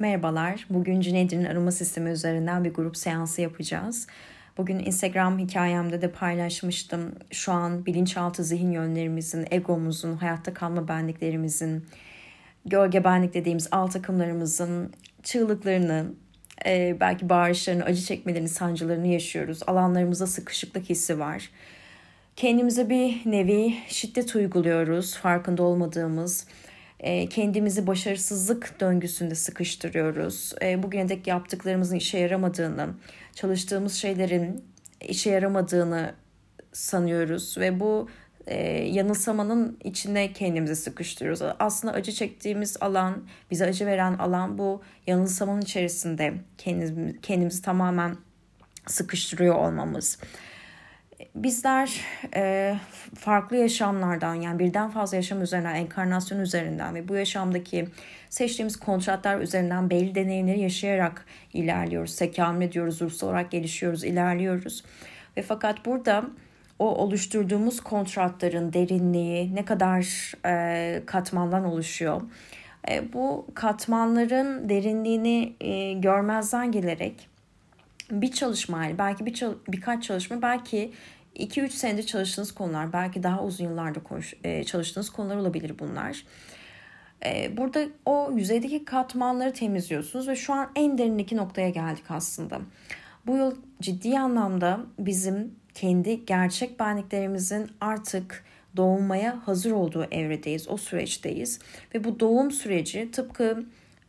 Merhabalar. Bugün Cüneydi'nin arama sistemi üzerinden bir grup seansı yapacağız. Bugün Instagram hikayemde de paylaşmıştım. Şu an bilinçaltı zihin yönlerimizin, egomuzun, hayatta kalma benliklerimizin, gölge benlik dediğimiz alt akımlarımızın çığlıklarını, e, belki bağırışlarını, acı çekmelerini, sancılarını yaşıyoruz. Alanlarımızda sıkışıklık hissi var. Kendimize bir nevi şiddet uyguluyoruz farkında olmadığımız kendimizi başarısızlık döngüsünde sıkıştırıyoruz. E, bugüne dek yaptıklarımızın işe yaramadığını, çalıştığımız şeylerin işe yaramadığını sanıyoruz ve bu e, yanılsamanın içine kendimizi sıkıştırıyoruz. Aslında acı çektiğimiz alan, bize acı veren alan bu yanılsamanın içerisinde kendimizi, kendimizi tamamen sıkıştırıyor olmamız bizler e, farklı yaşamlardan yani birden fazla yaşam üzerinden, enkarnasyon üzerinden ve bu yaşamdaki seçtiğimiz kontratlar üzerinden belli deneyimleri yaşayarak ilerliyoruz. Tekamül ediyoruz, ruhsal olarak gelişiyoruz, ilerliyoruz. Ve fakat burada o oluşturduğumuz kontratların derinliği ne kadar e, katmandan oluşuyor. E, bu katmanların derinliğini e, görmezden gelerek bir çalışma belki bir birkaç çalışma belki 2-3 senedir çalıştığınız konular belki daha uzun yıllarda konuş, e, çalıştığınız konular olabilir bunlar. E, burada o yüzeydeki katmanları temizliyorsunuz ve şu an en derindeki noktaya geldik aslında. Bu yıl ciddi anlamda bizim kendi gerçek benliklerimizin artık doğmaya hazır olduğu evredeyiz, o süreçteyiz. Ve bu doğum süreci tıpkı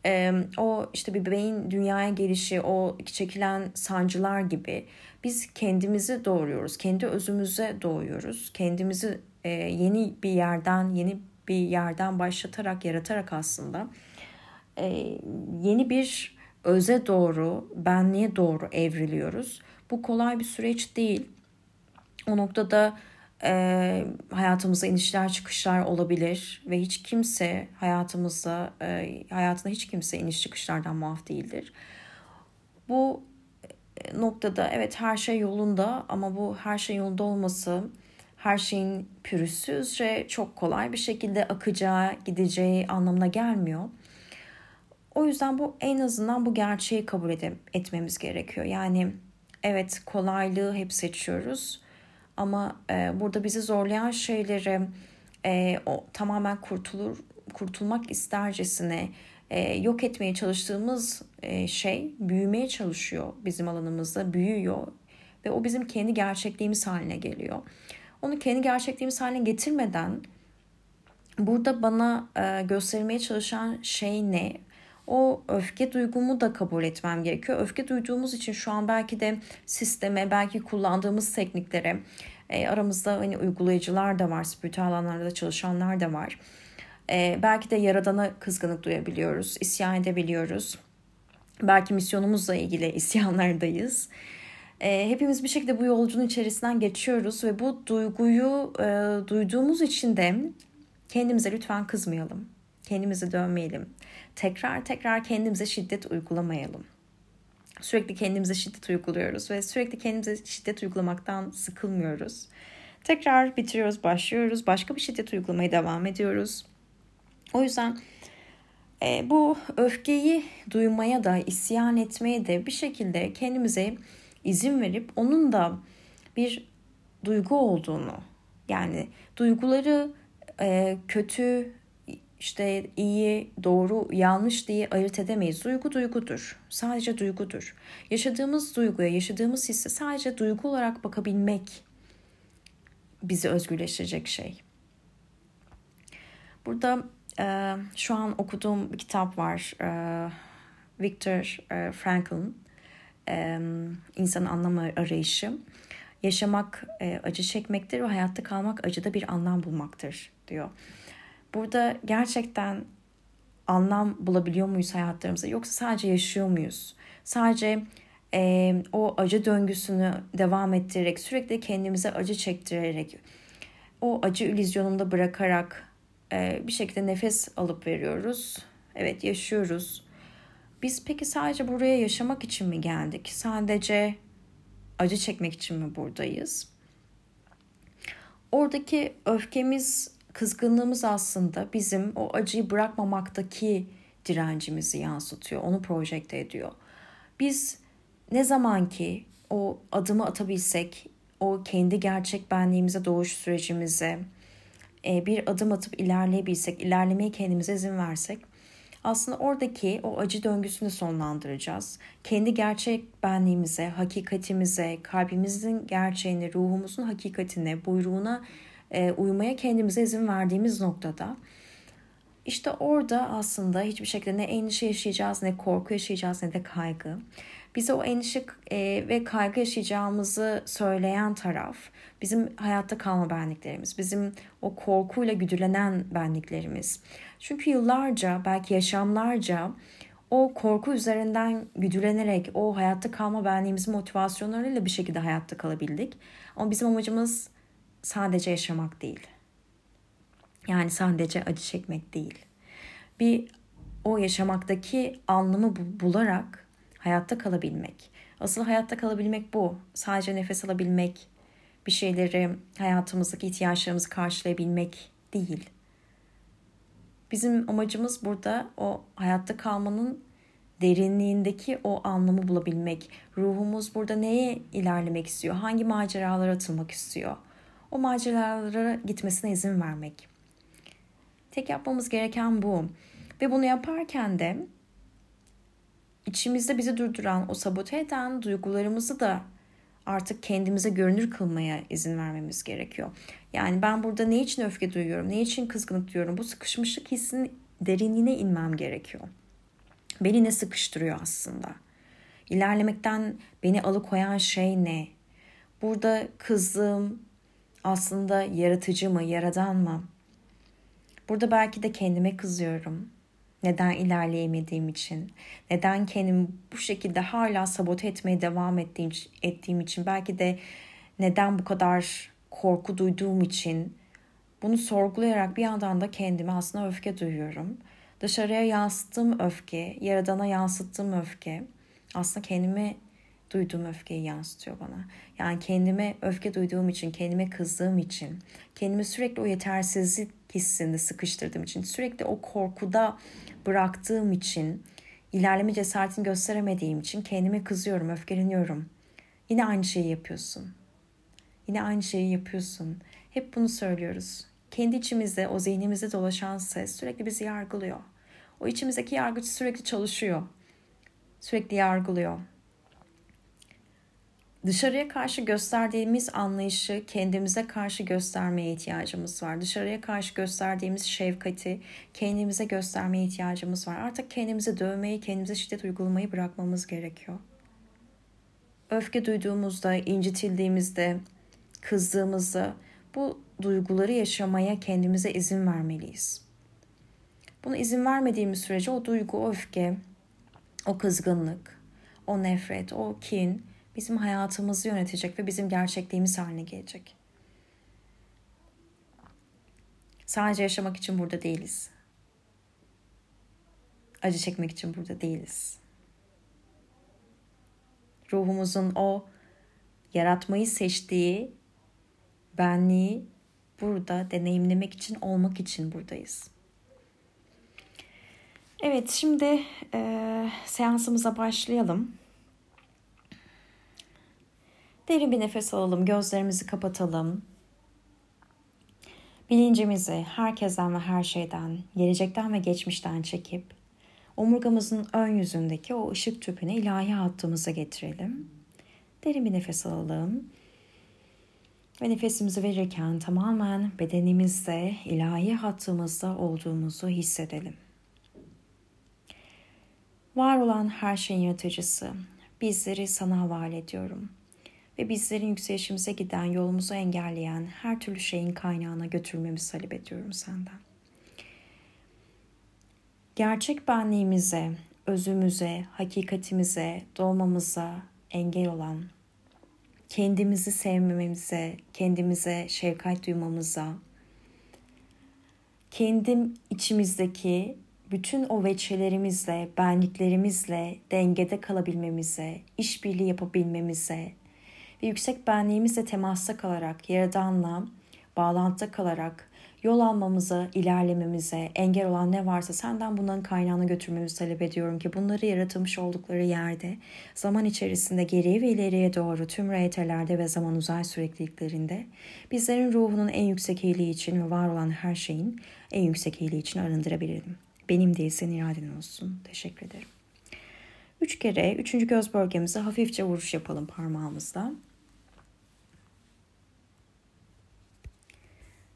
e, o işte bir bebeğin dünyaya gelişi, o çekilen sancılar gibi biz kendimizi doğuruyoruz. Kendi özümüze doğuyoruz. Kendimizi e, yeni bir yerden, yeni bir yerden başlatarak, yaratarak aslında e, yeni bir öze doğru, benliğe doğru evriliyoruz. Bu kolay bir süreç değil. O noktada e, hayatımızda inişler çıkışlar olabilir ve hiç kimse hayatımızda e, hayatında hiç kimse iniş çıkışlardan muaf değildir. Bu e, noktada evet her şey yolunda ama bu her şey yolunda olması her şeyin pürüzsüzce çok kolay bir şekilde akacağı, gideceği anlamına gelmiyor. O yüzden bu en azından bu gerçeği kabul ede- etmemiz gerekiyor. Yani evet kolaylığı hep seçiyoruz ama e, burada bizi zorlayan şeyleri e, o tamamen kurtulur kurtulmak istercesine e, yok etmeye çalıştığımız e, şey büyümeye çalışıyor bizim alanımızda büyüyor ve o bizim kendi gerçekliğimiz haline geliyor. Onu kendi gerçekliğimiz haline getirmeden burada bana e, göstermeye çalışan şey ne? O öfke duygumu da kabul etmem gerekiyor. Öfke duyduğumuz için şu an belki de sisteme, belki kullandığımız tekniklere e, aramızda hani uygulayıcılar da var, spiritüel alanlarda çalışanlar da var. E, belki de yaradana kızgınlık duyabiliyoruz, isyan edebiliyoruz. Belki misyonumuzla ilgili isyanlardayız. E, hepimiz bir şekilde bu yolculuğun içerisinden geçiyoruz ve bu duyguyu e, duyduğumuz için de kendimize lütfen kızmayalım. Kendimizi dönmeyelim. Tekrar tekrar kendimize şiddet uygulamayalım. Sürekli kendimize şiddet uyguluyoruz ve sürekli kendimize şiddet uygulamaktan sıkılmıyoruz. Tekrar bitiriyoruz, başlıyoruz. Başka bir şiddet uygulamaya devam ediyoruz. O yüzden e, bu öfkeyi duymaya da, isyan etmeye de bir şekilde kendimize izin verip onun da bir duygu olduğunu, yani duyguları e, kötü, işte iyi, doğru, yanlış diye ayırt edemeyiz. Duygu duygudur. Sadece duygudur. Yaşadığımız duyguya, yaşadığımız hisse sadece duygu olarak bakabilmek bizi özgürleştirecek şey. Burada e, şu an okuduğum bir kitap var. E, Viktor e, Frankl'ın e, İnsanın Anlam Arayışı. Yaşamak e, acı çekmektir ve hayatta kalmak acıda bir anlam bulmaktır diyor. Burada gerçekten anlam bulabiliyor muyuz hayatlarımızda yoksa sadece yaşıyor muyuz? Sadece e, o acı döngüsünü devam ettirerek sürekli kendimize acı çektirerek o acı illüzyonunda bırakarak e, bir şekilde nefes alıp veriyoruz. Evet yaşıyoruz. Biz peki sadece buraya yaşamak için mi geldik? Sadece acı çekmek için mi buradayız? Oradaki öfkemiz kızgınlığımız aslında bizim o acıyı bırakmamaktaki direncimizi yansıtıyor, onu projekte ediyor. Biz ne zaman ki o adımı atabilsek, o kendi gerçek benliğimize doğuş sürecimize e, bir adım atıp ilerleyebilsek, ilerlemeye kendimize izin versek aslında oradaki o acı döngüsünü sonlandıracağız. Kendi gerçek benliğimize, hakikatimize, kalbimizin gerçeğine, ruhumuzun hakikatine, buyruğuna e, uymaya kendimize izin verdiğimiz noktada işte orada aslında hiçbir şekilde ne endişe yaşayacağız, ne korku yaşayacağız, ne de kaygı. Bize o endişe e, ve kaygı yaşayacağımızı söyleyen taraf bizim hayatta kalma benliklerimiz, bizim o korkuyla güdülenen benliklerimiz. Çünkü yıllarca, belki yaşamlarca o korku üzerinden güdülenerek o hayatta kalma benliğimizin motivasyonlarıyla bir şekilde hayatta kalabildik. Ama bizim amacımız sadece yaşamak değil. Yani sadece acı çekmek değil. Bir o yaşamaktaki anlamı bularak hayatta kalabilmek. Asıl hayatta kalabilmek bu. Sadece nefes alabilmek, bir şeyleri hayatımızdaki ihtiyaçlarımızı karşılayabilmek değil. Bizim amacımız burada o hayatta kalmanın derinliğindeki o anlamı bulabilmek. Ruhumuz burada neye ilerlemek istiyor? Hangi maceralara atılmak istiyor? O maceralara gitmesine izin vermek. Tek yapmamız gereken bu. Ve bunu yaparken de içimizde bizi durduran, o sabote eden duygularımızı da artık kendimize görünür kılmaya izin vermemiz gerekiyor. Yani ben burada ne için öfke duyuyorum, ne için kızgınlık duyuyorum? Bu sıkışmışlık hissinin derinliğine inmem gerekiyor. Beni ne sıkıştırıyor aslında? İlerlemekten beni alıkoyan şey ne? Burada kızdığım aslında yaratıcı mı, yaradan mı? Burada belki de kendime kızıyorum. Neden ilerleyemediğim için, neden kendimi bu şekilde hala sabote etmeye devam ettiğim, ettiğim için, belki de neden bu kadar korku duyduğum için bunu sorgulayarak bir yandan da kendime aslında öfke duyuyorum. Dışarıya yansıttığım öfke, yaradana yansıttığım öfke aslında kendime duyduğum öfkeyi yansıtıyor bana. Yani kendime öfke duyduğum için, kendime kızdığım için, kendimi sürekli o yetersizlik hissinde sıkıştırdığım için, sürekli o korkuda bıraktığım için, ilerleme cesaretini gösteremediğim için kendime kızıyorum, öfkeleniyorum. Yine aynı şeyi yapıyorsun. Yine aynı şeyi yapıyorsun. Hep bunu söylüyoruz. Kendi içimizde, o zihnimizde dolaşan ses sürekli bizi yargılıyor. O içimizdeki yargıç sürekli çalışıyor. Sürekli yargılıyor dışarıya karşı gösterdiğimiz anlayışı kendimize karşı göstermeye ihtiyacımız var. Dışarıya karşı gösterdiğimiz şefkati kendimize göstermeye ihtiyacımız var. Artık kendimize dövmeyi, kendimize şiddet uygulamayı bırakmamız gerekiyor. Öfke duyduğumuzda, incitildiğimizde, kızdığımızda bu duyguları yaşamaya kendimize izin vermeliyiz. Buna izin vermediğimiz sürece o duygu, o öfke, o kızgınlık, o nefret, o kin bizim hayatımızı yönetecek ve bizim gerçekliğimiz haline gelecek. Sadece yaşamak için burada değiliz. Acı çekmek için burada değiliz. Ruhumuzun o yaratmayı seçtiği benliği burada deneyimlemek için, olmak için buradayız. Evet, şimdi e, seansımıza başlayalım. Derin bir nefes alalım, gözlerimizi kapatalım. Bilincimizi herkesten ve her şeyden, gelecekten ve geçmişten çekip omurgamızın ön yüzündeki o ışık tüpüne ilahi hattımıza getirelim. Derin bir nefes alalım. Ve nefesimizi verirken tamamen bedenimizde, ilahi hattımızda olduğumuzu hissedelim. Var olan her şeyin yaratıcısı, bizleri sana havale ediyorum.'' Ve bizlerin yükselişimize giden yolumuzu engelleyen her türlü şeyin kaynağına götürmemizi talep ediyorum senden. Gerçek benliğimize, özümüze, hakikatimize, doğmamıza engel olan, kendimizi sevmemize, kendimize şefkat duymamıza, kendim içimizdeki bütün o veçelerimizle, benliklerimizle dengede kalabilmemize, işbirliği yapabilmemize, ve yüksek benliğimizle temasta kalarak, Yaradan'la bağlantıda kalarak yol almamıza, ilerlememize engel olan ne varsa senden bunların kaynağını götürmemizi talep ediyorum ki bunları yaratılmış oldukları yerde zaman içerisinde geriye ve ileriye doğru tüm reyetelerde ve zaman uzay sürekliliklerinde bizlerin ruhunun en yüksek iyiliği için ve var olan her şeyin en yüksek iyiliği için arındırabilelim. Benim değil senin iraden olsun. Teşekkür ederim. Üç kere üçüncü göz bölgemize hafifçe vuruş yapalım parmağımızla.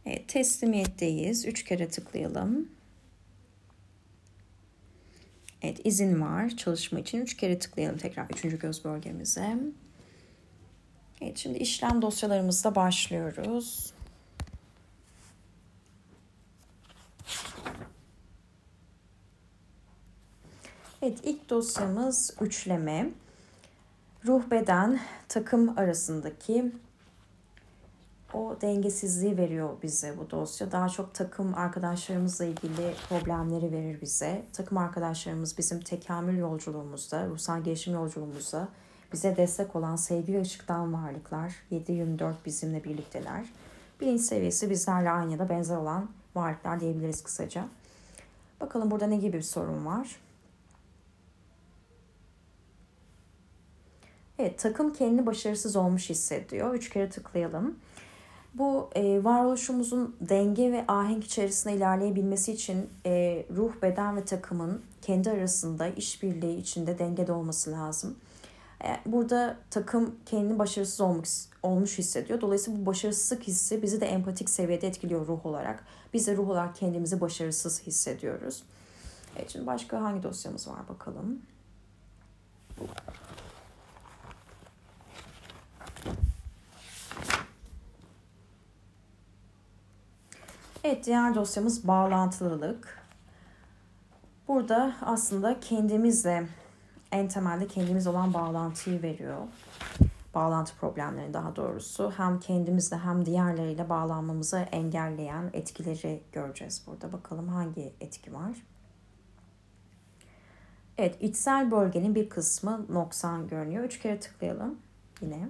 Evet, teslimiyetteyiz. Üç kere tıklayalım. Evet, izin var çalışma için. Üç kere tıklayalım tekrar üçüncü göz bölgemize. Evet, şimdi işlem dosyalarımızla başlıyoruz. Evet, ilk dosyamız üçleme. Ruh beden takım arasındaki o dengesizliği veriyor bize bu dosya. Daha çok takım arkadaşlarımızla ilgili problemleri verir bize. Takım arkadaşlarımız bizim tekamül yolculuğumuzda, ruhsal gelişim yolculuğumuzda bize destek olan sevgi ve ışıktan varlıklar. 7-24 bizimle birlikteler. Bilinç seviyesi bizlerle aynı ya da benzer olan varlıklar diyebiliriz kısaca. Bakalım burada ne gibi bir sorun var? Evet, takım kendini başarısız olmuş hissediyor. Üç kere tıklayalım. Bu e, varoluşumuzun denge ve ahenk içerisinde ilerleyebilmesi için e, ruh, beden ve takımın kendi arasında işbirliği içinde dengede olması lazım. E, burada takım kendini başarısız olmak, olmuş hissediyor. Dolayısıyla bu başarısızlık hissi bizi de empatik seviyede etkiliyor ruh olarak. Biz de ruh olarak kendimizi başarısız hissediyoruz. Evet, şimdi başka hangi dosyamız var bakalım. Evet diğer dosyamız bağlantılılık. Burada aslında kendimizle en temelde kendimiz olan bağlantıyı veriyor. Bağlantı problemleri daha doğrusu. Hem kendimizle hem diğerleriyle bağlanmamızı engelleyen etkileri göreceğiz burada. Bakalım hangi etki var. Evet içsel bölgenin bir kısmı noksan görünüyor. Üç kere tıklayalım yine.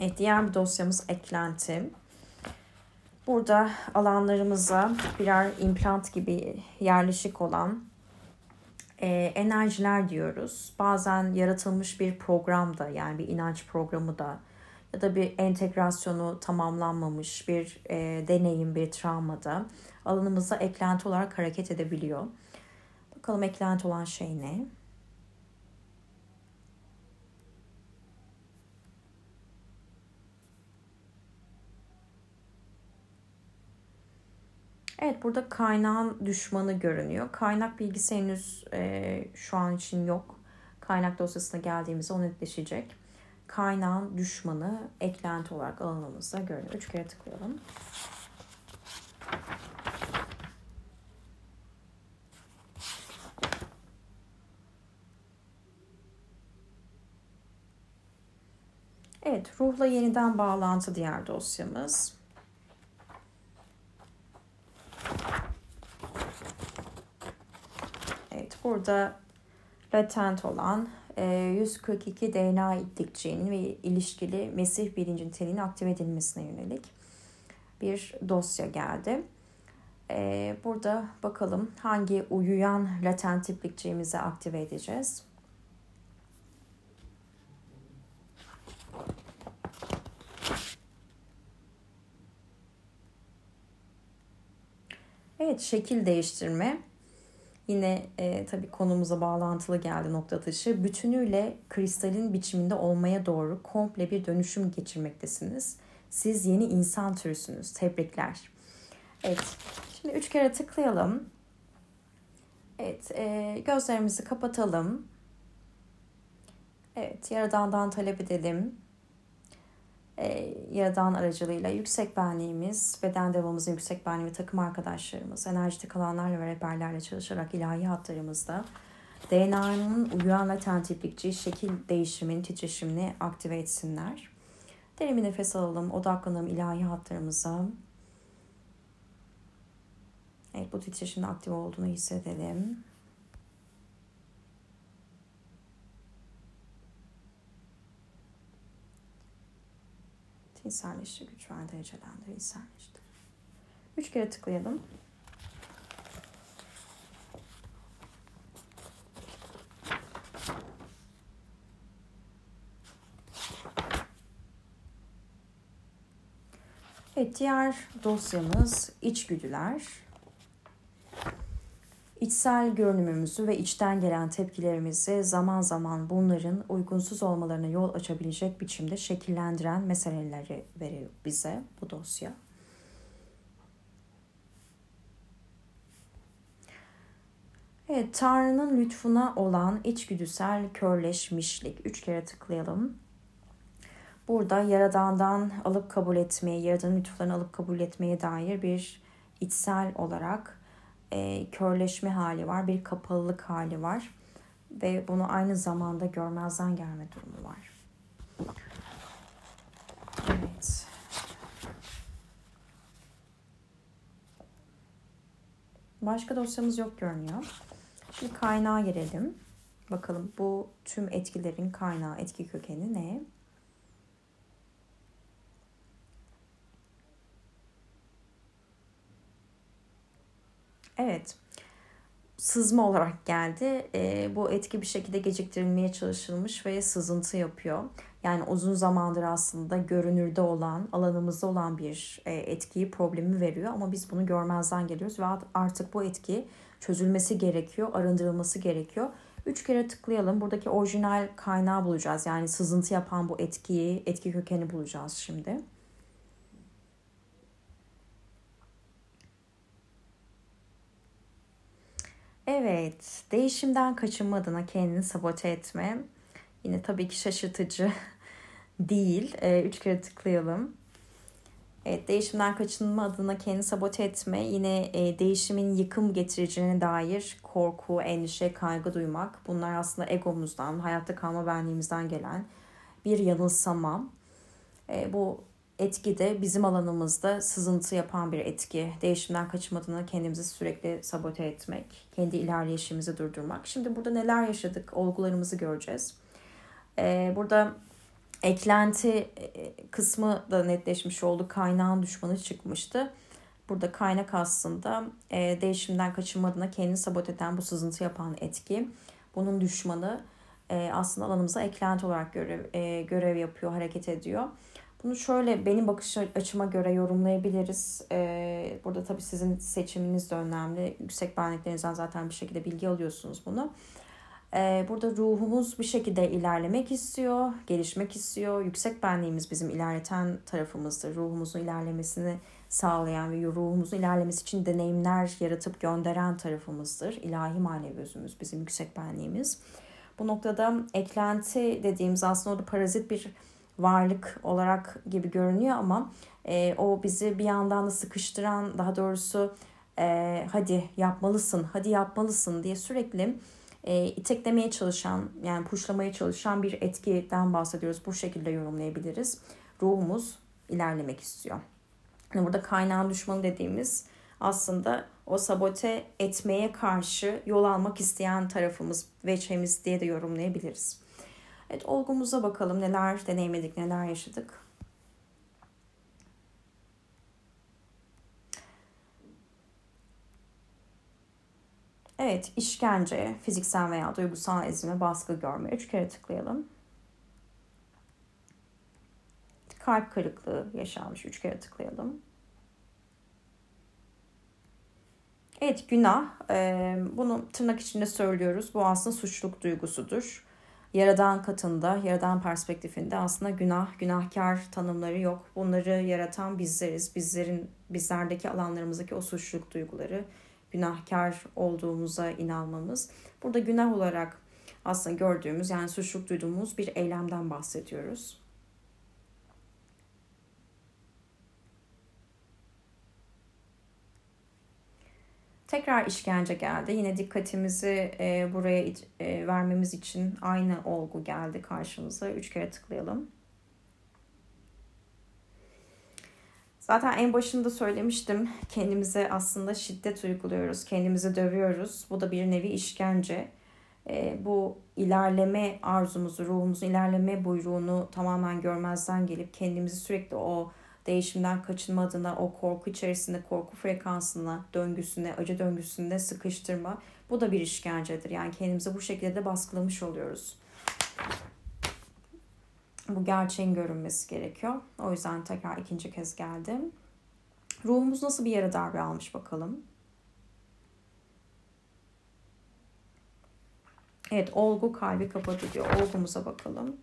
Evet, diğer bir dosyamız eklenti. Burada alanlarımıza birer implant gibi yerleşik olan e, enerjiler diyoruz. Bazen yaratılmış bir program da yani bir inanç programı da ya da bir entegrasyonu tamamlanmamış bir e, deneyim, bir travmada alanımıza eklenti olarak hareket edebiliyor. Bakalım eklenti olan şey ne? Evet burada kaynağın düşmanı görünüyor. Kaynak bilgisi henüz e, şu an için yok. Kaynak dosyasına geldiğimizde o netleşecek. Kaynağın düşmanı eklenti olarak alanımızda görünüyor. Üç kere tıklayalım. Evet, ruhla yeniden bağlantı diğer dosyamız. Burada latent olan 142 e, DNA itlikçiğinin ve ilişkili Mesih bilinci niteliğinin aktive edilmesine yönelik bir dosya geldi. E, burada bakalım hangi uyuyan latent iplikçiğimizi aktive edeceğiz. Evet, şekil değiştirme. Yine e, tabii konumuza bağlantılı geldi nokta atışı. Bütünüyle kristalin biçiminde olmaya doğru komple bir dönüşüm geçirmektesiniz. Siz yeni insan türüsünüz. Tebrikler. Evet. Şimdi üç kere tıklayalım. Evet. E, gözlerimizi kapatalım. Evet. Yaradan'dan talep edelim e, Yaradan aracılığıyla yüksek benliğimiz, beden devamımızın yüksek benliği ve takım arkadaşlarımız, enerjitik alanlarla ve rehberlerle çalışarak ilahi hatlarımızda DNA'nın uyan latent iplikçi şekil değişimini, titreşimini aktive etsinler. Derin bir nefes alalım, odaklanalım ilahi hatlarımıza. Evet bu titreşimin aktif olduğunu hissedelim. İnsanleştir, güç ver, derecelendir, insanleştir. Üç kere tıklayalım. Evet, diğer dosyamız içgüdüler. İçsel görünümümüzü ve içten gelen tepkilerimizi zaman zaman bunların uygunsuz olmalarına yol açabilecek biçimde şekillendiren meseleleri veriyor bize bu dosya. Evet, Tanrı'nın lütfuna olan içgüdüsel körleşmişlik. Üç kere tıklayalım. Burada Yaradan'dan alıp kabul etmeye, Yaradan'ın lütuflarını alıp kabul etmeye dair bir içsel olarak e, körleşme hali var, bir kapalılık hali var ve bunu aynı zamanda görmezden gelme durumu var. Evet. Başka dosyamız yok görünüyor. Şimdi kaynağa girelim. Bakalım bu tüm etkilerin kaynağı, etki kökeni ne? Evet. Sızma olarak geldi. E, bu etki bir şekilde geciktirilmeye çalışılmış ve sızıntı yapıyor. Yani uzun zamandır aslında görünürde olan, alanımızda olan bir e, etkiyi, problemi veriyor. Ama biz bunu görmezden geliyoruz ve artık bu etki çözülmesi gerekiyor, arındırılması gerekiyor. Üç kere tıklayalım. Buradaki orijinal kaynağı bulacağız. Yani sızıntı yapan bu etkiyi, etki kökeni bulacağız şimdi. Evet, değişimden kaçınma adına kendini sabote etme. Yine tabii ki şaşırtıcı değil. E, üç kere tıklayalım. Evet, değişimden kaçınma adına kendini sabote etme. Yine e, değişimin yıkım getireceğine dair korku, endişe, kaygı duymak. Bunlar aslında egomuzdan, hayatta kalma benliğimizden gelen bir yanılsama. E, bu etki de bizim alanımızda sızıntı yapan bir etki. Değişimden kaçmadığını kendimizi sürekli sabote etmek, kendi ilerleyişimizi durdurmak. Şimdi burada neler yaşadık, olgularımızı göreceğiz. Ee, burada eklenti e, kısmı da netleşmiş oldu. Kaynağın düşmanı çıkmıştı. Burada kaynak aslında e, değişimden kaçınmadığına kendini sabote eden bu sızıntı yapan etki. Bunun düşmanı e, aslında alanımıza eklenti olarak görev, e, görev yapıyor, hareket ediyor. Bunu şöyle benim bakış açıma göre yorumlayabiliriz. Ee, burada tabii sizin seçiminiz de önemli. Yüksek benliklerinizden zaten bir şekilde bilgi alıyorsunuz bunu. Ee, burada ruhumuz bir şekilde ilerlemek istiyor, gelişmek istiyor. Yüksek benliğimiz bizim ilerleten tarafımızdır. Ruhumuzun ilerlemesini sağlayan ve ruhumuzun ilerlemesi için deneyimler yaratıp gönderen tarafımızdır. İlahi manevi özümüz bizim yüksek benliğimiz. Bu noktada eklenti dediğimiz aslında orada parazit bir varlık olarak gibi görünüyor ama e, o bizi bir yandan da sıkıştıran daha doğrusu e, hadi yapmalısın hadi yapmalısın diye sürekli e, iteklemeye çalışan yani puşlamaya çalışan bir etkiden bahsediyoruz. Bu şekilde yorumlayabiliriz. Ruhumuz ilerlemek istiyor. Yani burada kaynağın düşmanı dediğimiz aslında o sabote etmeye karşı yol almak isteyen tarafımız veçemiz diye de yorumlayabiliriz. Evet olgumuza bakalım neler deneyimledik, neler yaşadık. Evet, işkence, fiziksel veya duygusal ezme, baskı görme. Üç kere tıklayalım. Kalp kırıklığı yaşanmış. Üç kere tıklayalım. Evet, günah. Bunu tırnak içinde söylüyoruz. Bu aslında suçluluk duygusudur. Yaradan katında, yaradan perspektifinde aslında günah, günahkar tanımları yok. Bunları yaratan bizleriz. Bizlerin bizlerdeki alanlarımızdaki o suçluluk duyguları, günahkar olduğumuza inanmamız. Burada günah olarak aslında gördüğümüz yani suçluluk duyduğumuz bir eylemden bahsediyoruz. Tekrar işkence geldi. Yine dikkatimizi e, buraya e, vermemiz için aynı olgu geldi karşımıza. Üç kere tıklayalım. Zaten en başında söylemiştim. Kendimize aslında şiddet uyguluyoruz. Kendimizi dövüyoruz. Bu da bir nevi işkence. E, bu ilerleme arzumuzu, ruhumuzun ilerleme buyruğunu tamamen görmezden gelip kendimizi sürekli o değişimden kaçınma adına o korku içerisinde, korku frekansına, döngüsüne, acı döngüsünde sıkıştırma. Bu da bir işkencedir. Yani kendimizi bu şekilde de baskılamış oluyoruz. Bu gerçeğin görünmesi gerekiyor. O yüzden tekrar ikinci kez geldim. Ruhumuz nasıl bir yere darbe almış bakalım. Evet olgu kalbi kapadı diyor. Olgumuza bakalım.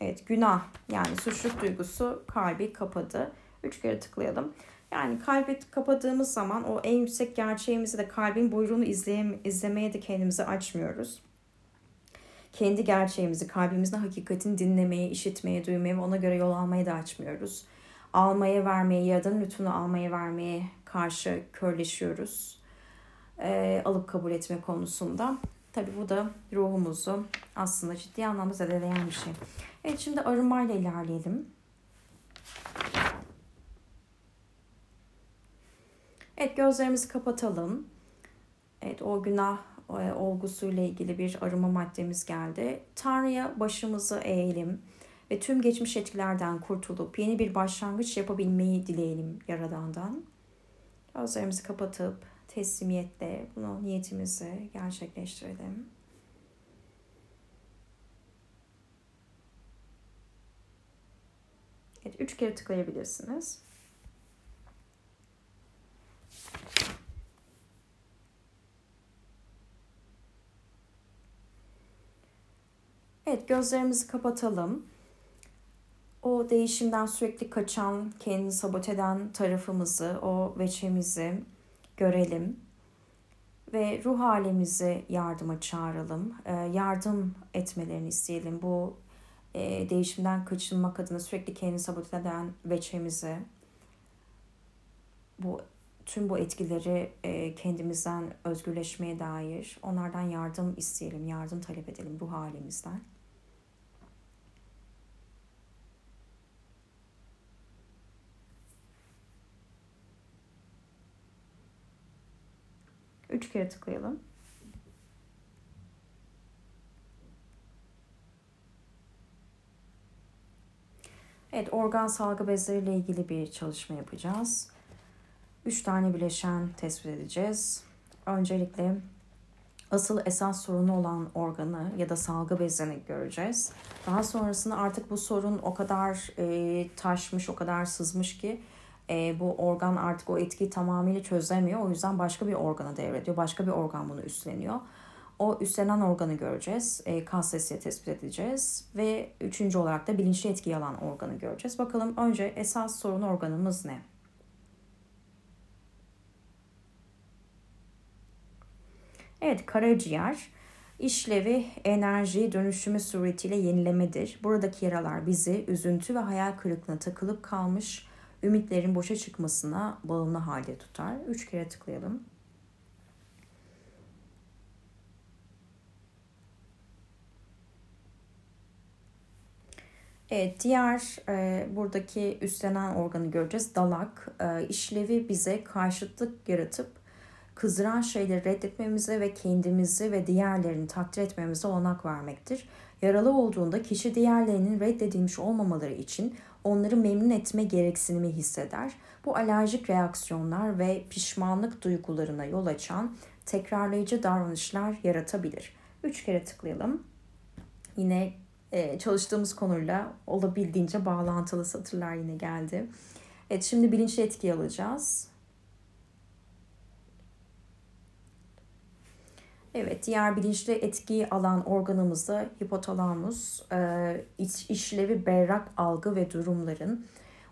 Evet günah yani suçluk duygusu kalbi kapadı. Üç kere tıklayalım. Yani kalbi kapadığımız zaman o en yüksek gerçeğimizi de kalbin buyruğunu izleyem izlemeye de kendimizi açmıyoruz. Kendi gerçeğimizi, kalbimizin hakikatini dinlemeye, işitmeye, duymaya ve ona göre yol almaya da açmıyoruz. Almaya, vermeye, yaradanın lütfunu almaya, vermeye karşı körleşiyoruz. Ee, alıp kabul etme konusunda. Tabii bu da ruhumuzu aslında ciddi anlamda zedeleyen bir şey. Evet şimdi arınmayla ilerleyelim. Evet gözlerimizi kapatalım. Evet o günah e, olgusuyla ilgili bir arınma maddemiz geldi. Tanrı'ya başımızı eğelim ve tüm geçmiş etkilerden kurtulup yeni bir başlangıç yapabilmeyi dileyelim Yaradan'dan. Gözlerimizi kapatıp teslimiyetle bunu niyetimizi gerçekleştirelim. Evet, üç kere tıklayabilirsiniz. Evet, gözlerimizi kapatalım. O değişimden sürekli kaçan, kendini sabot eden tarafımızı, o veçemizi görelim. Ve ruh halimizi yardıma çağıralım. Ee, yardım etmelerini isteyelim. Bu e, değişimden kaçınmak adına sürekli kendini sabote eden veçemizi bu tüm bu etkileri e, kendimizden özgürleşmeye dair onlardan yardım isteyelim, yardım talep edelim ruh halimizden. Üç kere tıklayalım. Evet, organ salgı bezleriyle ilgili bir çalışma yapacağız. Üç tane bileşen tespit edeceğiz. Öncelikle asıl esas sorunu olan organı ya da salgı bezini göreceğiz. Daha sonrasında artık bu sorun o kadar e, taşmış, o kadar sızmış ki e, bu organ artık o etkiyi tamamıyla çözemiyor. O yüzden başka bir organa devrediyor. Başka bir organ bunu üstleniyor. O üstlenen organı göreceğiz. E, kas sesiyle tespit edeceğiz. Ve üçüncü olarak da bilinçli etki alan organı göreceğiz. Bakalım önce esas sorun organımız ne? Evet karaciğer işlevi enerji dönüşümü suretiyle yenilemedir. Buradaki yaralar bizi üzüntü ve hayal kırıklığına takılıp kalmış ümitlerin boşa çıkmasına bağımlı halde tutar. Üç kere tıklayalım. Evet, diğer e, buradaki üstlenen organı göreceğiz. Dalak e, işlevi bize karşıtlık yaratıp kızdıran şeyleri reddetmemize ve kendimizi ve diğerlerini takdir etmemize olanak vermektir. Yaralı olduğunda kişi diğerlerinin reddedilmiş olmamaları için onları memnun etme gereksinimi hisseder. Bu alerjik reaksiyonlar ve pişmanlık duygularına yol açan tekrarlayıcı davranışlar yaratabilir. Üç kere tıklayalım. Yine e, çalıştığımız konuyla olabildiğince bağlantılı satırlar yine geldi. Evet şimdi bilinçli etki alacağız. Evet, diğer bilinçli etkiyi alan organımızda hipotalamus, e, iç, işlevi berrak algı ve durumların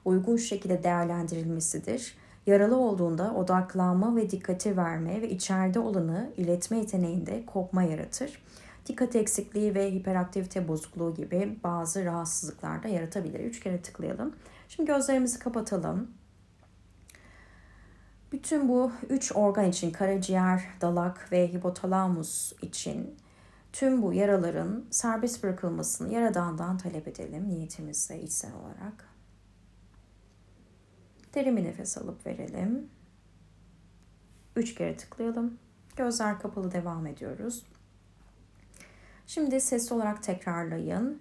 uygun şekilde değerlendirilmesidir. Yaralı olduğunda odaklanma ve dikkati verme ve içeride olanı iletme yeteneğinde kopma yaratır. Dikkat eksikliği ve hiperaktivite bozukluğu gibi bazı rahatsızlıklar da yaratabilir. Üç kere tıklayalım. Şimdi gözlerimizi kapatalım. Bütün bu üç organ için karaciğer, dalak ve hipotalamus için tüm bu yaraların serbest bırakılmasını Yaradan'dan talep edelim niyetimizle içsel olarak. Derin bir nefes alıp verelim. Üç kere tıklayalım. Gözler kapalı devam ediyoruz. Şimdi sesli olarak tekrarlayın.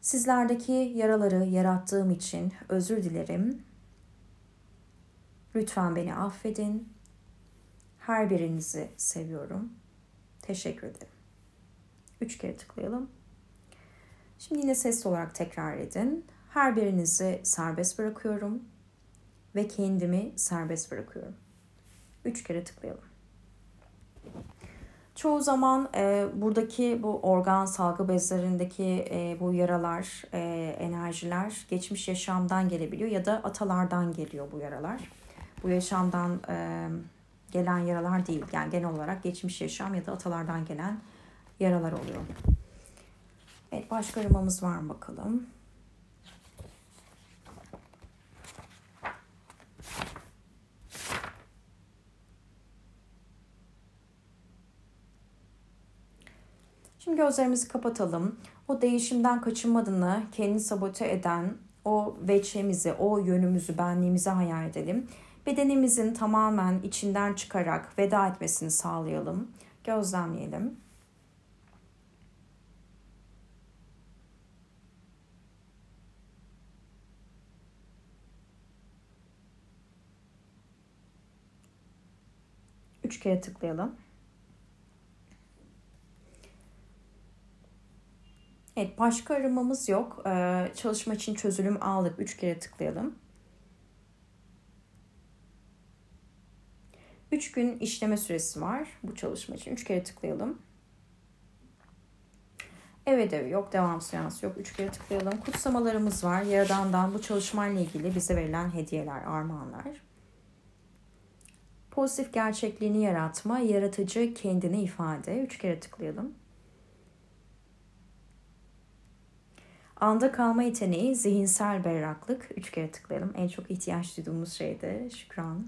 Sizlerdeki yaraları yarattığım için özür dilerim. Lütfen beni affedin. Her birinizi seviyorum. Teşekkür ederim. Üç kere tıklayalım. Şimdi yine sesli olarak tekrar edin. Her birinizi serbest bırakıyorum ve kendimi serbest bırakıyorum. Üç kere tıklayalım. Çoğu zaman e, buradaki bu organ salgı bezlerindeki e, bu yaralar, e, enerjiler geçmiş yaşamdan gelebiliyor ya da atalardan geliyor bu yaralar. Bu yaşamdan e, gelen yaralar değil. Yani genel olarak geçmiş yaşam ya da atalardan gelen yaralar oluyor. Evet başka aramamız var mı bakalım. Şimdi gözlerimizi kapatalım. O değişimden kaçınma adına kendini sabote eden o veçemizi, o yönümüzü, benliğimizi hayal edelim. Bedenimizin tamamen içinden çıkarak veda etmesini sağlayalım. Gözlemleyelim. Üç kere tıklayalım. Evet başka aramamız yok. Ee, çalışma için çözülüm aldık. Üç kere tıklayalım. Üç gün işleme süresi var bu çalışma için. Üç kere tıklayalım. Evet evet yok devam seansı yok. Üç kere tıklayalım. Kutsamalarımız var. Yaradan'dan bu çalışmayla ilgili bize verilen hediyeler, armağanlar. Pozitif gerçekliğini yaratma, yaratıcı kendini ifade. Üç kere tıklayalım. Anda kalma yeteneği, zihinsel berraklık. Üç kere tıklayalım. En çok ihtiyaç duyduğumuz şey de şükran.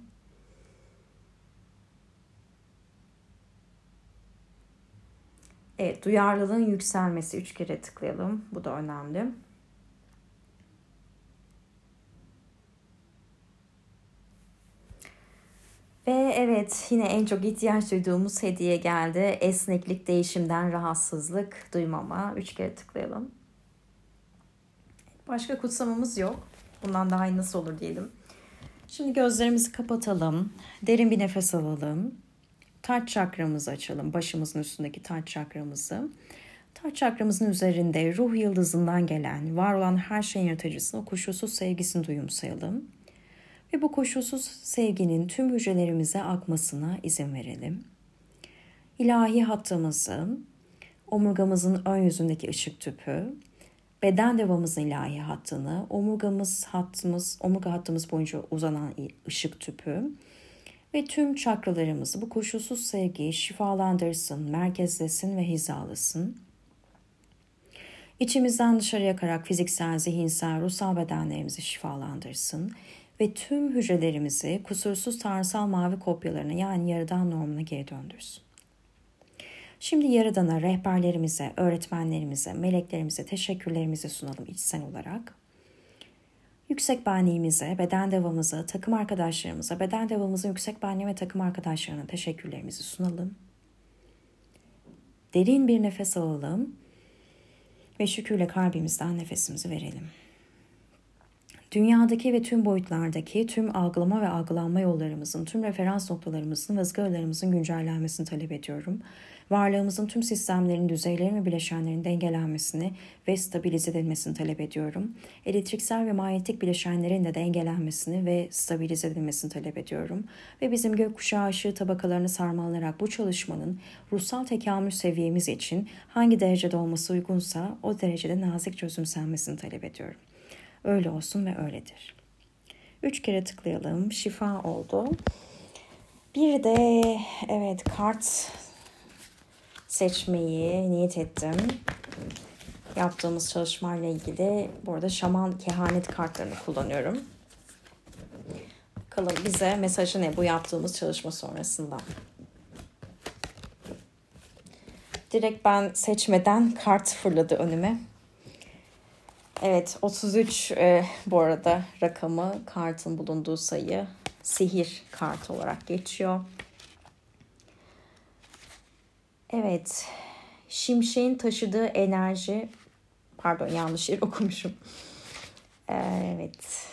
Evet, duyarlılığın yükselmesi. Üç kere tıklayalım. Bu da önemli. Ve evet yine en çok ihtiyaç duyduğumuz hediye geldi. Esneklik, değişimden rahatsızlık duymama. Üç kere tıklayalım. Başka kutsamamız yok. Bundan daha iyi nasıl olur diyelim. Şimdi gözlerimizi kapatalım. Derin bir nefes alalım. Taç çakramızı açalım. Başımızın üstündeki taç çakramızı. Taç çakramızın üzerinde ruh yıldızından gelen, var olan her şeyin yaratıcısını, o koşulsuz sevgisini duyumsayalım. Ve bu koşulsuz sevginin tüm hücrelerimize akmasına izin verelim. İlahi hattımızı, omurgamızın ön yüzündeki ışık tüpü, beden devamımızın ilahi hattını, omurgamız hattımız, omurga hattımız boyunca uzanan ışık tüpü ve tüm çakralarımızı bu koşulsuz sevgiyi şifalandırsın, merkezlesin ve hizalasın. İçimizden dışarıya akarak fiziksel, zihinsel, ruhsal bedenlerimizi şifalandırsın ve tüm hücrelerimizi kusursuz tanrısal mavi kopyalarına yani yaradan normuna geri döndürsün. Şimdi Yaradan'a, rehberlerimize, öğretmenlerimize, meleklerimize teşekkürlerimizi sunalım içsel olarak. Yüksek benliğimize, beden devamıza, takım arkadaşlarımıza, beden devamımızın yüksek benliği ve takım arkadaşlarına teşekkürlerimizi sunalım. Derin bir nefes alalım ve şükürle kalbimizden nefesimizi verelim. Dünyadaki ve tüm boyutlardaki tüm algılama ve algılanma yollarımızın, tüm referans noktalarımızın ve ızgaralarımızın güncellenmesini talep ediyorum varlığımızın tüm sistemlerin, düzeylerin ve bileşenlerin dengelenmesini ve stabilize edilmesini talep ediyorum. Elektriksel ve manyetik bileşenlerin de dengelenmesini ve stabilize edilmesini talep ediyorum. Ve bizim gökkuşağı ışığı tabakalarını sarmalayarak bu çalışmanın ruhsal tekamül seviyemiz için hangi derecede olması uygunsa o derecede nazik çözümsenmesini talep ediyorum. Öyle olsun ve öyledir. Üç kere tıklayalım. Şifa oldu. Bir de evet kart seçmeyi niyet ettim. Yaptığımız çalışmayla ilgili bu arada şaman kehanet kartlarını kullanıyorum. Bakalım bize mesajı ne bu yaptığımız çalışma sonrasında. Direkt ben seçmeden kart fırladı önüme. Evet 33 e, bu arada rakamı kartın bulunduğu sayı sihir kartı olarak geçiyor. Evet şimşeğin taşıdığı enerji pardon yanlış yer okumuşum. Ee, evet.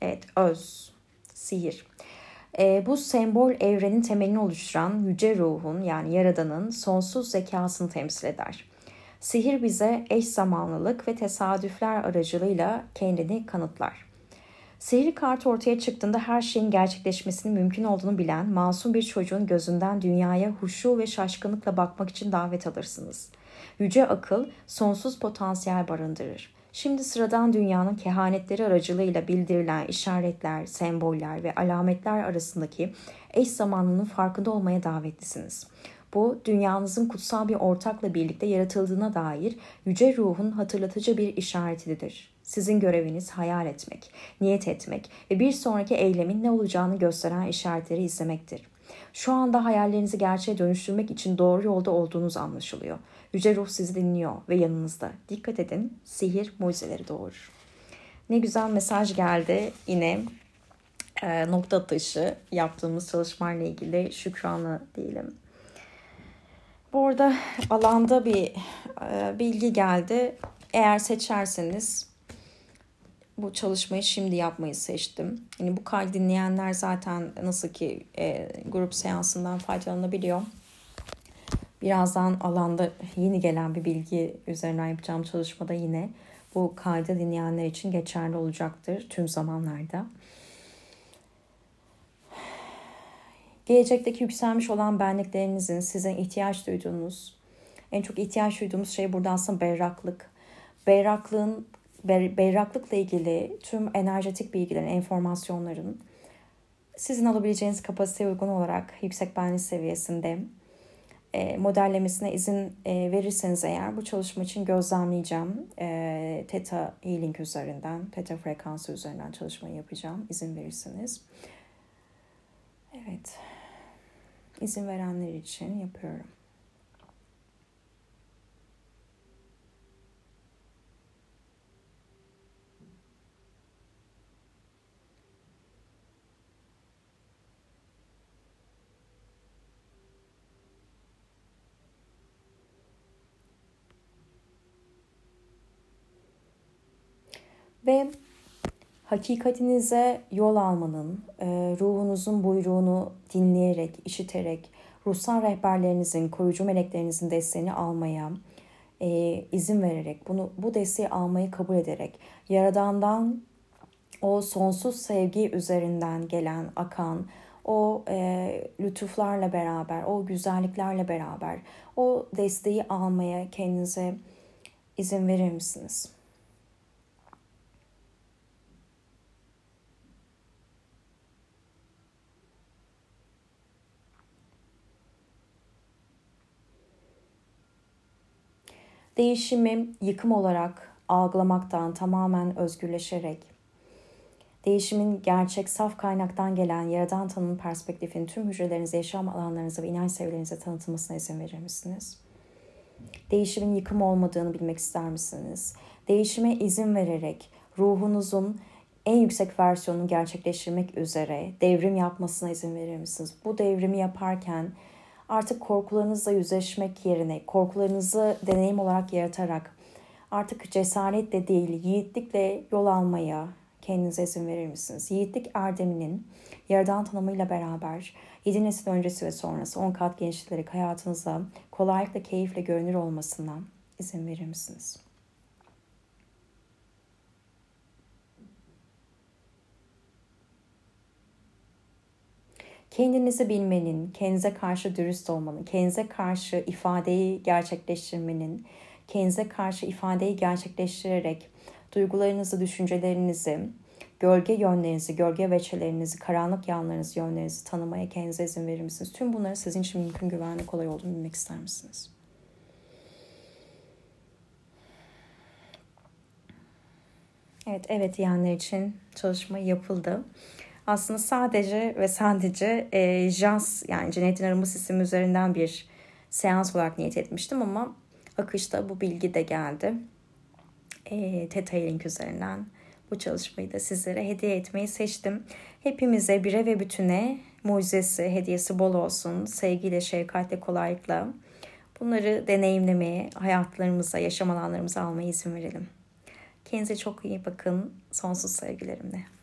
Evet öz sihir. E, bu sembol evrenin temelini oluşturan yüce ruhun yani yaradanın sonsuz zekasını temsil eder. Sihir bize eş zamanlılık ve tesadüfler aracılığıyla kendini kanıtlar. Sihir kartı ortaya çıktığında her şeyin gerçekleşmesinin mümkün olduğunu bilen masum bir çocuğun gözünden dünyaya huşu ve şaşkınlıkla bakmak için davet alırsınız. Yüce akıl sonsuz potansiyel barındırır. Şimdi sıradan dünyanın kehanetleri aracılığıyla bildirilen işaretler, semboller ve alametler arasındaki eş zamanlının farkında olmaya davetlisiniz. Bu dünyanızın kutsal bir ortakla birlikte yaratıldığına dair yüce ruhun hatırlatıcı bir işaretidir. Sizin göreviniz hayal etmek, niyet etmek ve bir sonraki eylemin ne olacağını gösteren işaretleri izlemektir. Şu anda hayallerinizi gerçeğe dönüştürmek için doğru yolda olduğunuz anlaşılıyor. Yüce Ruh sizi dinliyor ve yanınızda. Dikkat edin, sihir mucizeleri doğurur. Ne güzel mesaj geldi yine e, nokta atışı yaptığımız çalışmayla ilgili şükranı diyelim. Bu arada alanda bir e, bilgi geldi. Eğer seçerseniz bu çalışmayı şimdi yapmayı seçtim. Yani bu kaydı dinleyenler zaten nasıl ki e, grup seansından faydalanabiliyor. Birazdan alanda yeni gelen bir bilgi üzerinden yapacağım çalışmada yine bu kaydı dinleyenler için geçerli olacaktır tüm zamanlarda. Gelecekteki yükselmiş olan benliklerinizin size ihtiyaç duyduğunuz, en çok ihtiyaç duyduğumuz şey burada aslında berraklık. Berraklığın, ber, berraklıkla ilgili tüm enerjetik bilgilerin, enformasyonların sizin alabileceğiniz kapasiteye uygun olarak yüksek benlik seviyesinde e, modellemesine izin e, verirseniz eğer bu çalışma için gözlemleyeceğim. E, Theta Healing üzerinden, Theta frekansı üzerinden çalışmayı yapacağım izin verirseniz. Evet. İzin verenler için yapıyorum. Ve hakikatinize yol almanın, e, ruhunuzun buyruğunu dinleyerek, işiterek, ruhsal rehberlerinizin, koruyucu meleklerinizin desteğini almaya e, izin vererek, bunu bu desteği almayı kabul ederek, Yaradan'dan o sonsuz sevgi üzerinden gelen, akan, o e, lütuflarla beraber, o güzelliklerle beraber o desteği almaya kendinize izin verir misiniz? Değişimi yıkım olarak algılamaktan tamamen özgürleşerek, değişimin gerçek saf kaynaktan gelen yaradan tanımın perspektifini tüm hücrelerinize, yaşam alanlarınıza ve inanç seviyelerinize tanıtılmasına izin verir misiniz? Değişimin yıkım olmadığını bilmek ister misiniz? Değişime izin vererek ruhunuzun en yüksek versiyonunu gerçekleştirmek üzere devrim yapmasına izin verir misiniz? Bu devrimi yaparken artık korkularınızla yüzleşmek yerine korkularınızı deneyim olarak yaratarak artık cesaretle değil yiğitlikle yol almaya kendinize izin verir misiniz? Yiğitlik erdeminin yaradan tanımıyla beraber 7 nesil öncesi ve sonrası 10 kat genişleterek hayatınızda kolaylıkla keyifle görünür olmasına izin verir misiniz? Kendinizi bilmenin, kendinize karşı dürüst olmanın, kendinize karşı ifadeyi gerçekleştirmenin, kendinize karşı ifadeyi gerçekleştirerek duygularınızı, düşüncelerinizi, gölge yönlerinizi, gölge veçelerinizi, karanlık yanlarınızı, yönlerinizi tanımaya kendinize izin verir misiniz? Tüm bunları sizin için mümkün, güvenli, kolay olduğunu bilmek ister misiniz? Evet, evet diyenler için çalışma yapıldı aslında sadece ve sadece e, JAS yani cennetin arama sistemi üzerinden bir seans olarak niyet etmiştim ama akışta bu bilgi de geldi. e, Theta Healing üzerinden bu çalışmayı da sizlere hediye etmeyi seçtim. Hepimize bire ve bütüne mucizesi, hediyesi bol olsun. Sevgiyle, şefkatle, kolaylıkla bunları deneyimlemeye, hayatlarımıza, yaşam alanlarımıza almaya izin verelim. Kendinize çok iyi bakın. Sonsuz sevgilerimle.